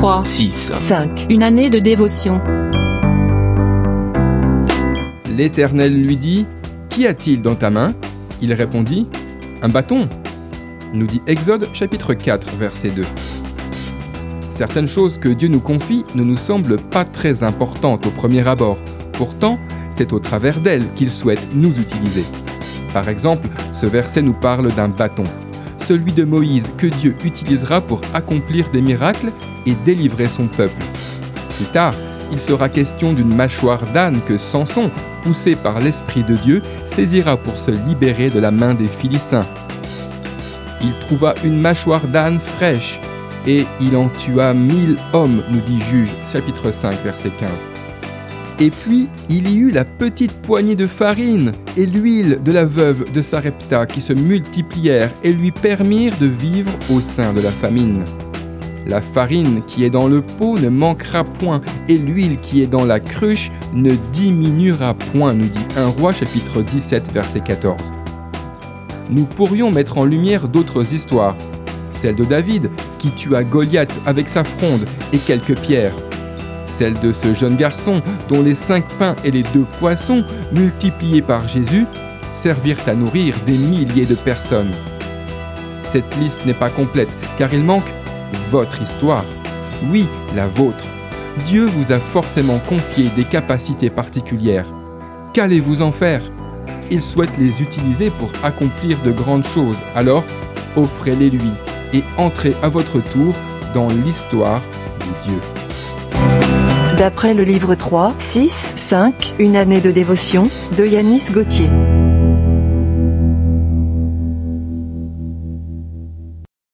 3, 6, 5. Une année de dévotion. L'Éternel lui dit Qu'y a-t-il dans ta main? Il répondit Un bâton. Nous dit Exode chapitre 4, verset 2. Certaines choses que Dieu nous confie ne nous semblent pas très importantes au premier abord. Pourtant, c'est au travers d'elles qu'il souhaite nous utiliser. Par exemple, ce verset nous parle d'un bâton, celui de Moïse que Dieu utilisera pour accomplir des miracles et délivrer son peuple. Plus tard, il sera question d'une mâchoire d'âne que Samson, poussé par l'Esprit de Dieu, saisira pour se libérer de la main des Philistins. Il trouva une mâchoire d'âne fraîche, et il en tua mille hommes, nous dit Juge, chapitre 5, verset 15. Et puis, il y eut la petite poignée de farine et l'huile de la veuve de Sarepta qui se multiplièrent et lui permirent de vivre au sein de la famine. La farine qui est dans le pot ne manquera point, et l'huile qui est dans la cruche ne diminuera point, nous dit 1 roi chapitre 17 verset 14. Nous pourrions mettre en lumière d'autres histoires, celle de David qui tua Goliath avec sa fronde et quelques pierres, celle de ce jeune garçon dont les cinq pains et les deux poissons, multipliés par Jésus, servirent à nourrir des milliers de personnes. Cette liste n'est pas complète car il manque votre histoire. Oui, la vôtre. Dieu vous a forcément confié des capacités particulières. Qu'allez-vous en faire? Il souhaite les utiliser pour accomplir de grandes choses. Alors, offrez-les lui et entrez à votre tour dans l'histoire de Dieu. D'après le livre 3, 6, 5, Une année de dévotion, de Yanis Gauthier.